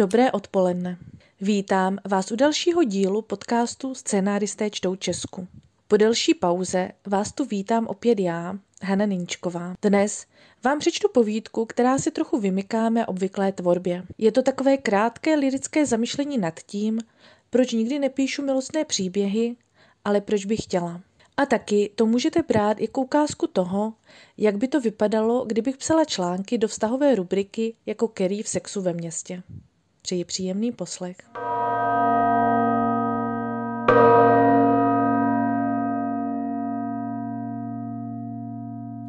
Dobré odpoledne. Vítám vás u dalšího dílu podcastu Scénáristé čtou Česku. Po delší pauze vás tu vítám opět já, Hana Ninčková. Dnes vám přečtu povídku, která si trochu vymyká mé obvyklé tvorbě. Je to takové krátké lirické zamyšlení nad tím, proč nikdy nepíšu milostné příběhy, ale proč bych chtěla. A taky to můžete brát jako ukázku toho, jak by to vypadalo, kdybych psala články do vztahové rubriky jako Kerry v sexu ve městě. Přeji příjemný poslech.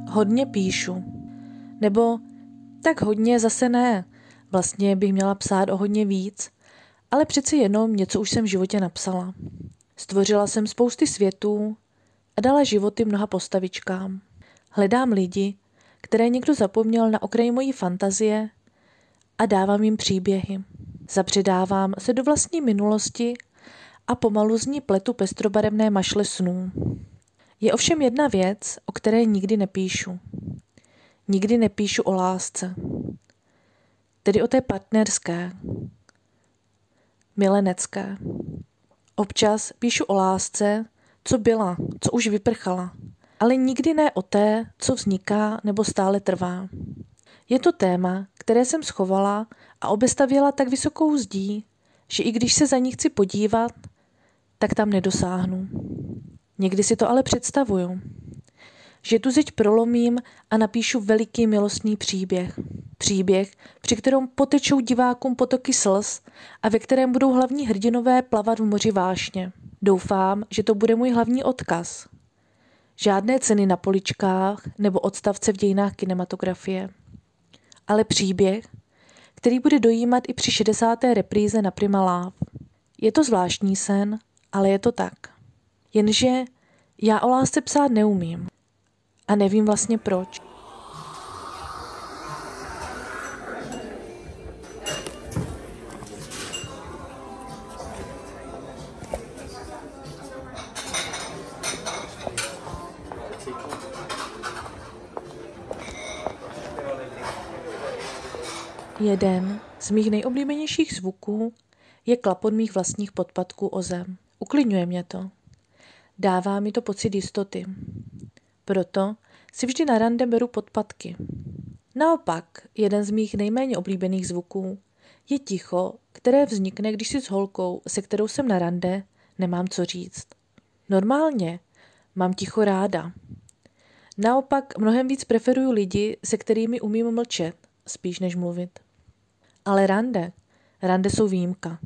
Hodně píšu. Nebo tak hodně zase ne. Vlastně bych měla psát o hodně víc, ale přeci jenom něco už jsem v životě napsala. Stvořila jsem spousty světů a dala životy mnoha postavičkám. Hledám lidi, které někdo zapomněl na okraji mojí fantazie a dávám jim příběhy. Zapředávám se do vlastní minulosti a pomalu z ní pletu pestrobarevné mašle snů. Je ovšem jedna věc, o které nikdy nepíšu. Nikdy nepíšu o lásce. Tedy o té partnerské, milenecké. Občas píšu o lásce, co byla, co už vyprchala, ale nikdy ne o té, co vzniká nebo stále trvá. Je to téma, které jsem schovala a obestavěla tak vysokou zdí, že i když se za ní chci podívat, tak tam nedosáhnu. Někdy si to ale představuju. Že tu zeď prolomím a napíšu veliký milostný příběh. Příběh, při kterém potečou divákům potoky slz a ve kterém budou hlavní hrdinové plavat v moři vášně. Doufám, že to bude můj hlavní odkaz. Žádné ceny na poličkách nebo odstavce v dějinách kinematografie. Ale příběh, který bude dojímat i při 60. repríze na Prima Love. Je to zvláštní sen, ale je to tak. Jenže já o lásce psát neumím. A nevím vlastně proč. Jeden z mých nejoblíbenějších zvuků je klapot mých vlastních podpadků o zem. Uklidňuje mě to. Dává mi to pocit jistoty. Proto si vždy na rande beru podpatky. Naopak, jeden z mých nejméně oblíbených zvuků je ticho, které vznikne, když si s holkou, se kterou jsem na rande, nemám co říct. Normálně mám ticho ráda. Naopak mnohem víc preferuju lidi, se kterými umím mlčet, spíš než mluvit. Ale rande, rande jsou výjimka.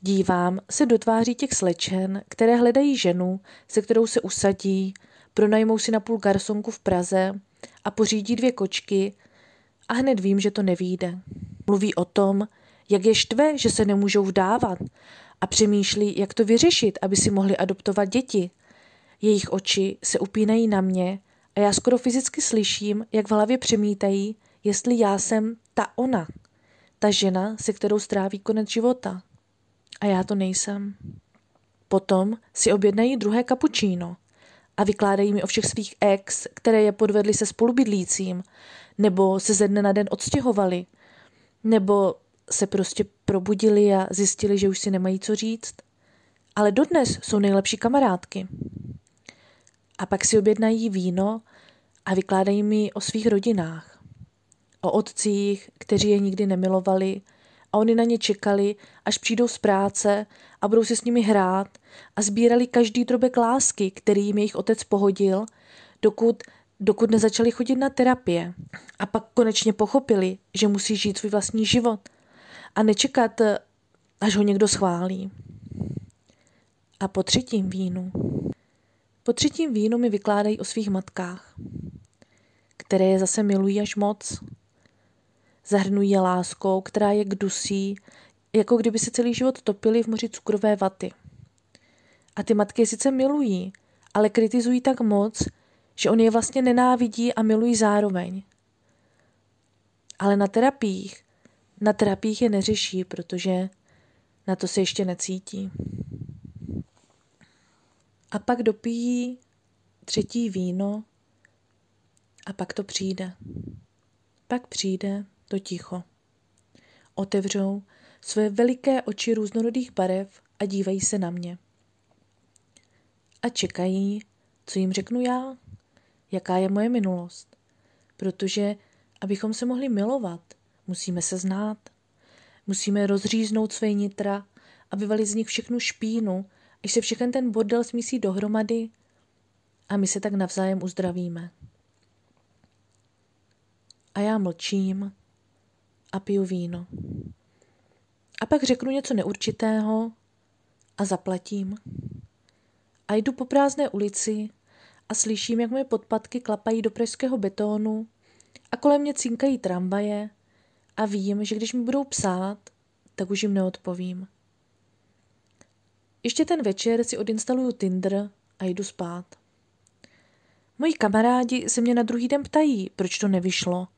Dívám se do tváří těch slečen, které hledají ženu, se kterou se usadí, pronajmou si na půl garsonku v Praze a pořídí dvě kočky a hned vím, že to nevíde. Mluví o tom, jak je štve, že se nemůžou vdávat a přemýšlí, jak to vyřešit, aby si mohli adoptovat děti. Jejich oči se upínají na mě a já skoro fyzicky slyším, jak v hlavě přemítají, jestli já jsem ta ona, ta žena, se kterou stráví konec života. A já to nejsem. Potom si objednají druhé kapučíno a vykládají mi o všech svých ex, které je podvedly se spolubydlícím, nebo se ze dne na den odstěhovali, nebo se prostě probudili a zjistili, že už si nemají co říct. Ale dodnes jsou nejlepší kamarádky. A pak si objednají víno a vykládají mi o svých rodinách. O otcích, kteří je nikdy nemilovali a oni na ně čekali, až přijdou z práce a budou si s nimi hrát a sbírali každý drobek lásky, který jim jejich otec pohodil, dokud, dokud nezačali chodit na terapie. A pak konečně pochopili, že musí žít svůj vlastní život a nečekat, až ho někdo schválí. A po třetím vínu. Po třetím vínu mi vykládají o svých matkách, které je zase milují až moc. Zahrnují je láskou, která je kdusí, jako kdyby se celý život topili v moři cukrové vaty. A ty matky je sice milují, ale kritizují tak moc, že oni je vlastně nenávidí a milují zároveň. Ale na terapiích, na terapiích je neřeší, protože na to se ještě necítí. A pak dopijí třetí víno a pak to přijde. Pak přijde to ticho. otevřou své veliké oči různorodých barev a dívají se na mě. A čekají, co jim řeknu já, jaká je moje minulost. Protože, abychom se mohli milovat, musíme se znát. Musíme rozříznout své nitra a vyvalit z nich všechnu špínu, až se všechen ten bordel smísí dohromady a my se tak navzájem uzdravíme. A já mlčím a piju víno. A pak řeknu něco neurčitého a zaplatím. A jdu po prázdné ulici a slyším, jak moje podpatky klapají do pražského betónu a kolem mě cinkají tramvaje a vím, že když mi budou psát, tak už jim neodpovím. Ještě ten večer si odinstaluju Tinder a jdu spát. Moji kamarádi se mě na druhý den ptají, proč to nevyšlo.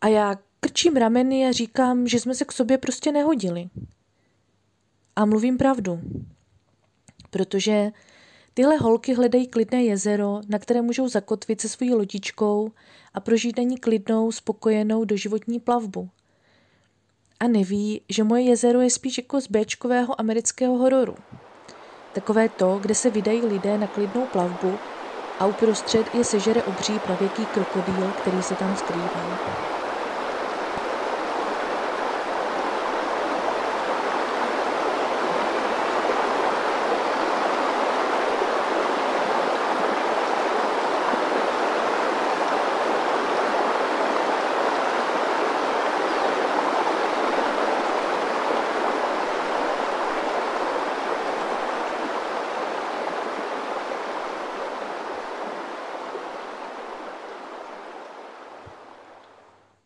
A já krčím rameny a říkám, že jsme se k sobě prostě nehodili. A mluvím pravdu. Protože tyhle holky hledají klidné jezero, na které můžou zakotvit se svojí lodičkou a prožít na ní klidnou, spokojenou doživotní plavbu. A neví, že moje jezero je spíš jako z Bčkového amerického hororu. Takové to, kde se vydají lidé na klidnou plavbu a uprostřed je sežere obří pravěký krokodýl, který se tam skrývá.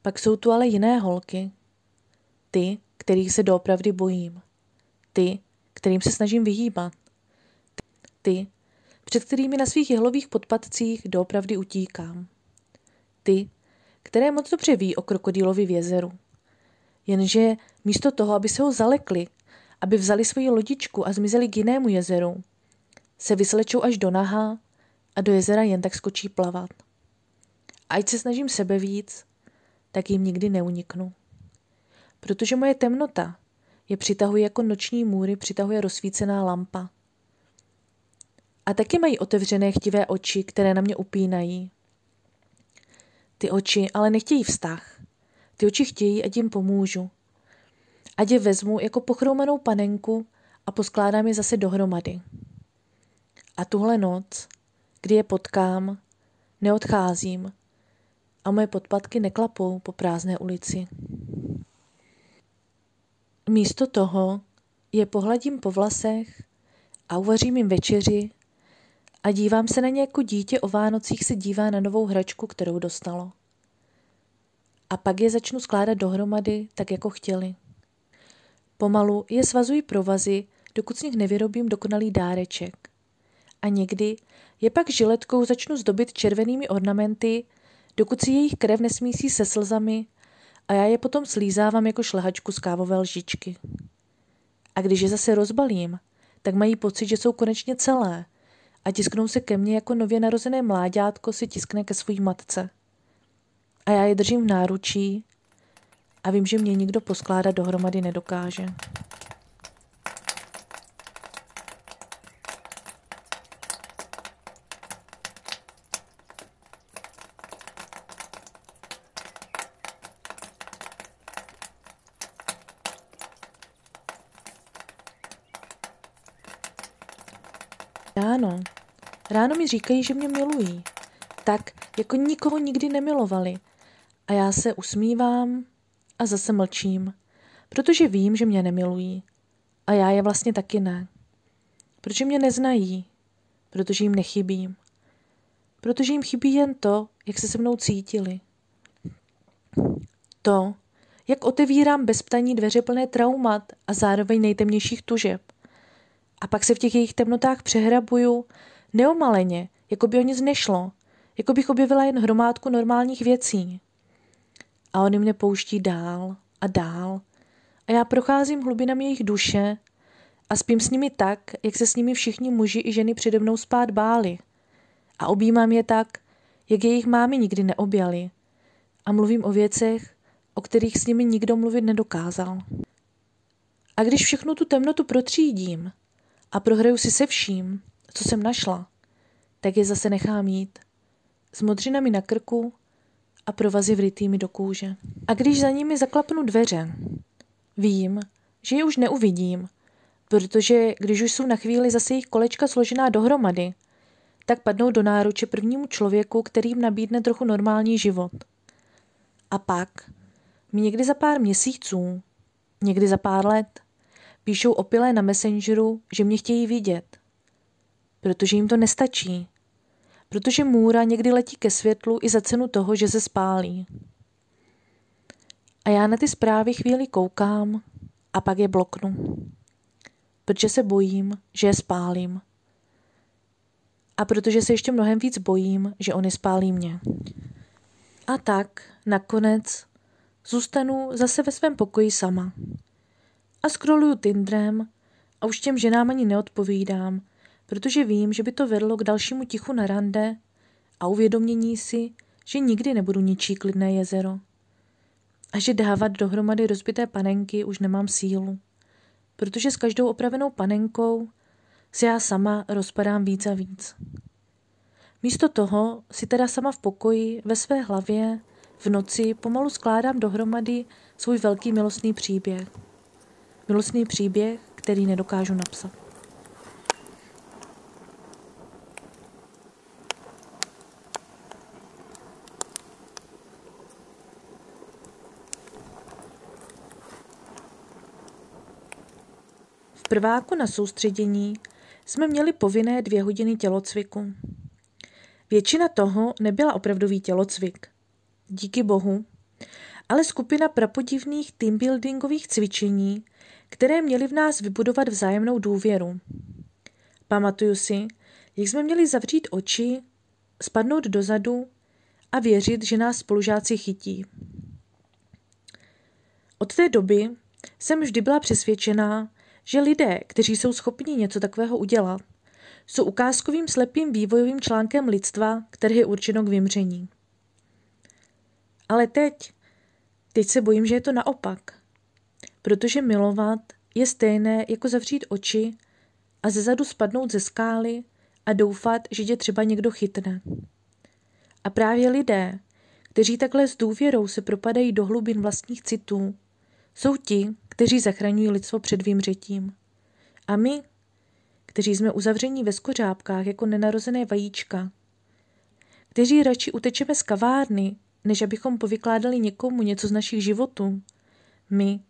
Pak jsou tu ale jiné holky. Ty, kterých se doopravdy bojím. Ty, kterým se snažím vyhýbat. Ty, před kterými na svých jehlových podpadcích doopravdy utíkám. Ty, které moc dobře ví o krokodýlovi v jezeru. Jenže místo toho, aby se ho zalekli, aby vzali svoji lodičku a zmizeli k jinému jezeru, se vyslečou až do naha a do jezera jen tak skočí plavat. Ať se snažím sebe víc, tak jim nikdy neuniknu. Protože moje temnota je přitahuje jako noční můry přitahuje rozsvícená lampa. A taky mají otevřené chtivé oči, které na mě upínají. Ty oči ale nechtějí vztah. Ty oči chtějí, ať jim pomůžu. Ať je vezmu jako pochroumanou panenku a poskládám je zase dohromady. A tuhle noc, kdy je potkám, neodcházím, a moje podpatky neklapou po prázdné ulici. Místo toho je pohladím po vlasech a uvařím jim večeři a dívám se na ně jako dítě o Vánocích se dívá na novou hračku, kterou dostalo. A pak je začnu skládat dohromady, tak jako chtěli. Pomalu je svazují provazy, dokud z nich nevyrobím dokonalý dáreček. A někdy je pak žiletkou začnu zdobit červenými ornamenty, dokud si jejich krev nesmísí se slzami a já je potom slízávám jako šlehačku z kávové lžičky. A když je zase rozbalím, tak mají pocit, že jsou konečně celé a tisknou se ke mně jako nově narozené mláďátko si tiskne ke své matce. A já je držím v náručí a vím, že mě nikdo poskládat dohromady nedokáže. Ráno. Ráno mi říkají, že mě milují. Tak, jako nikoho nikdy nemilovali. A já se usmívám a zase mlčím, protože vím, že mě nemilují. A já je vlastně taky ne. Protože mě neznají, protože jim nechybím. Protože jim chybí jen to, jak se se mnou cítili. To, jak otevírám bez ptaní dveře plné traumat a zároveň nejtemnějších tužeb. A pak se v těch jejich temnotách přehrabuju neomaleně, jako by o nic nešlo, jako bych objevila jen hromádku normálních věcí. A oni mě pouští dál a dál a já procházím hlubinami jejich duše a spím s nimi tak, jak se s nimi všichni muži i ženy přede mnou spát báli. A objímám je tak, jak jejich mámy nikdy neobjali. A mluvím o věcech, o kterých s nimi nikdo mluvit nedokázal. A když všechnu tu temnotu protřídím a prohraju si se vším, co jsem našla, tak je zase nechám jít. S modřinami na krku a provazy vrytými do kůže. A když za nimi zaklapnu dveře, vím, že je už neuvidím, protože když už jsou na chvíli zase jejich kolečka složená dohromady, tak padnou do náruče prvnímu člověku, který jim nabídne trochu normální život. A pak někdy za pár měsíců, někdy za pár let, píšou opilé na Messengeru, že mě chtějí vidět. Protože jim to nestačí. Protože můra někdy letí ke světlu i za cenu toho, že se spálí. A já na ty zprávy chvíli koukám a pak je bloknu. Protože se bojím, že je spálím. A protože se ještě mnohem víc bojím, že oni spálí mě. A tak nakonec zůstanu zase ve svém pokoji sama. A scrolluju Tindrem a už těm ženám ani neodpovídám, protože vím, že by to vedlo k dalšímu tichu na rande a uvědomění si, že nikdy nebudu ničí klidné jezero. A že dávat dohromady rozbité panenky už nemám sílu, protože s každou opravenou panenkou si já sama rozpadám víc a víc. Místo toho si teda sama v pokoji, ve své hlavě, v noci pomalu skládám dohromady svůj velký milostný příběh. Milostný příběh, který nedokážu napsat. V prváku na soustředění jsme měli povinné dvě hodiny tělocviku. Většina toho nebyla opravdový tělocvik. Díky bohu. Ale skupina prapodivných teambuildingových cvičení, které měly v nás vybudovat vzájemnou důvěru. Pamatuju si, jak jsme měli zavřít oči, spadnout dozadu a věřit, že nás spolužáci chytí. Od té doby jsem vždy byla přesvědčená, že lidé, kteří jsou schopni něco takového udělat, jsou ukázkovým slepým vývojovým článkem lidstva, které je určeno k vymření. Ale teď, teď se bojím, že je to naopak. Protože milovat je stejné jako zavřít oči a zezadu spadnout ze skály a doufat, že tě třeba někdo chytne. A právě lidé, kteří takhle s důvěrou se propadají do hlubin vlastních citů, jsou ti, kteří zachraňují lidstvo před vymřetím. A my, kteří jsme uzavření ve skořápkách jako nenarozené vajíčka, kteří radši utečeme z kavárny, než abychom povykládali někomu něco z našich životů. My,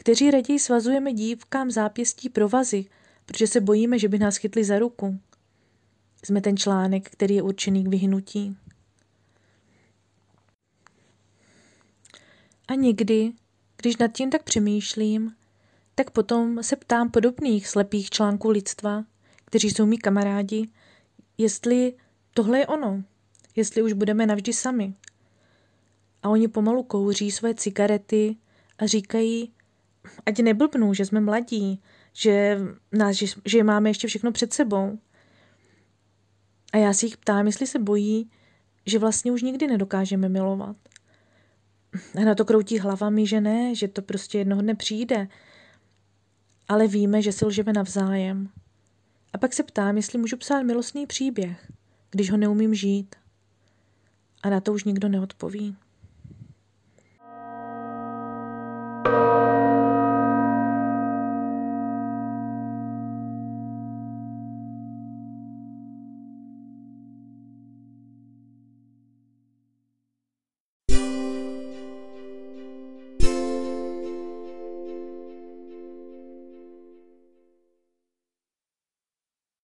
kteří raději svazujeme dívkám zápěstí provazy, protože se bojíme, že by nás chytli za ruku. Jsme ten článek, který je určený k vyhnutí. A někdy, když nad tím tak přemýšlím, tak potom se ptám podobných slepých článků lidstva, kteří jsou mý kamarádi, jestli tohle je ono, jestli už budeme navždy sami. A oni pomalu kouří své cigarety a říkají, ať neblbnou, že jsme mladí, že, nás, že, že máme ještě všechno před sebou. A já si jich ptám, jestli se bojí, že vlastně už nikdy nedokážeme milovat. A na to kroutí hlavami, že ne, že to prostě jednoho dne přijde. Ale víme, že si lžeme navzájem. A pak se ptám, jestli můžu psát milostný příběh, když ho neumím žít. A na to už nikdo neodpoví.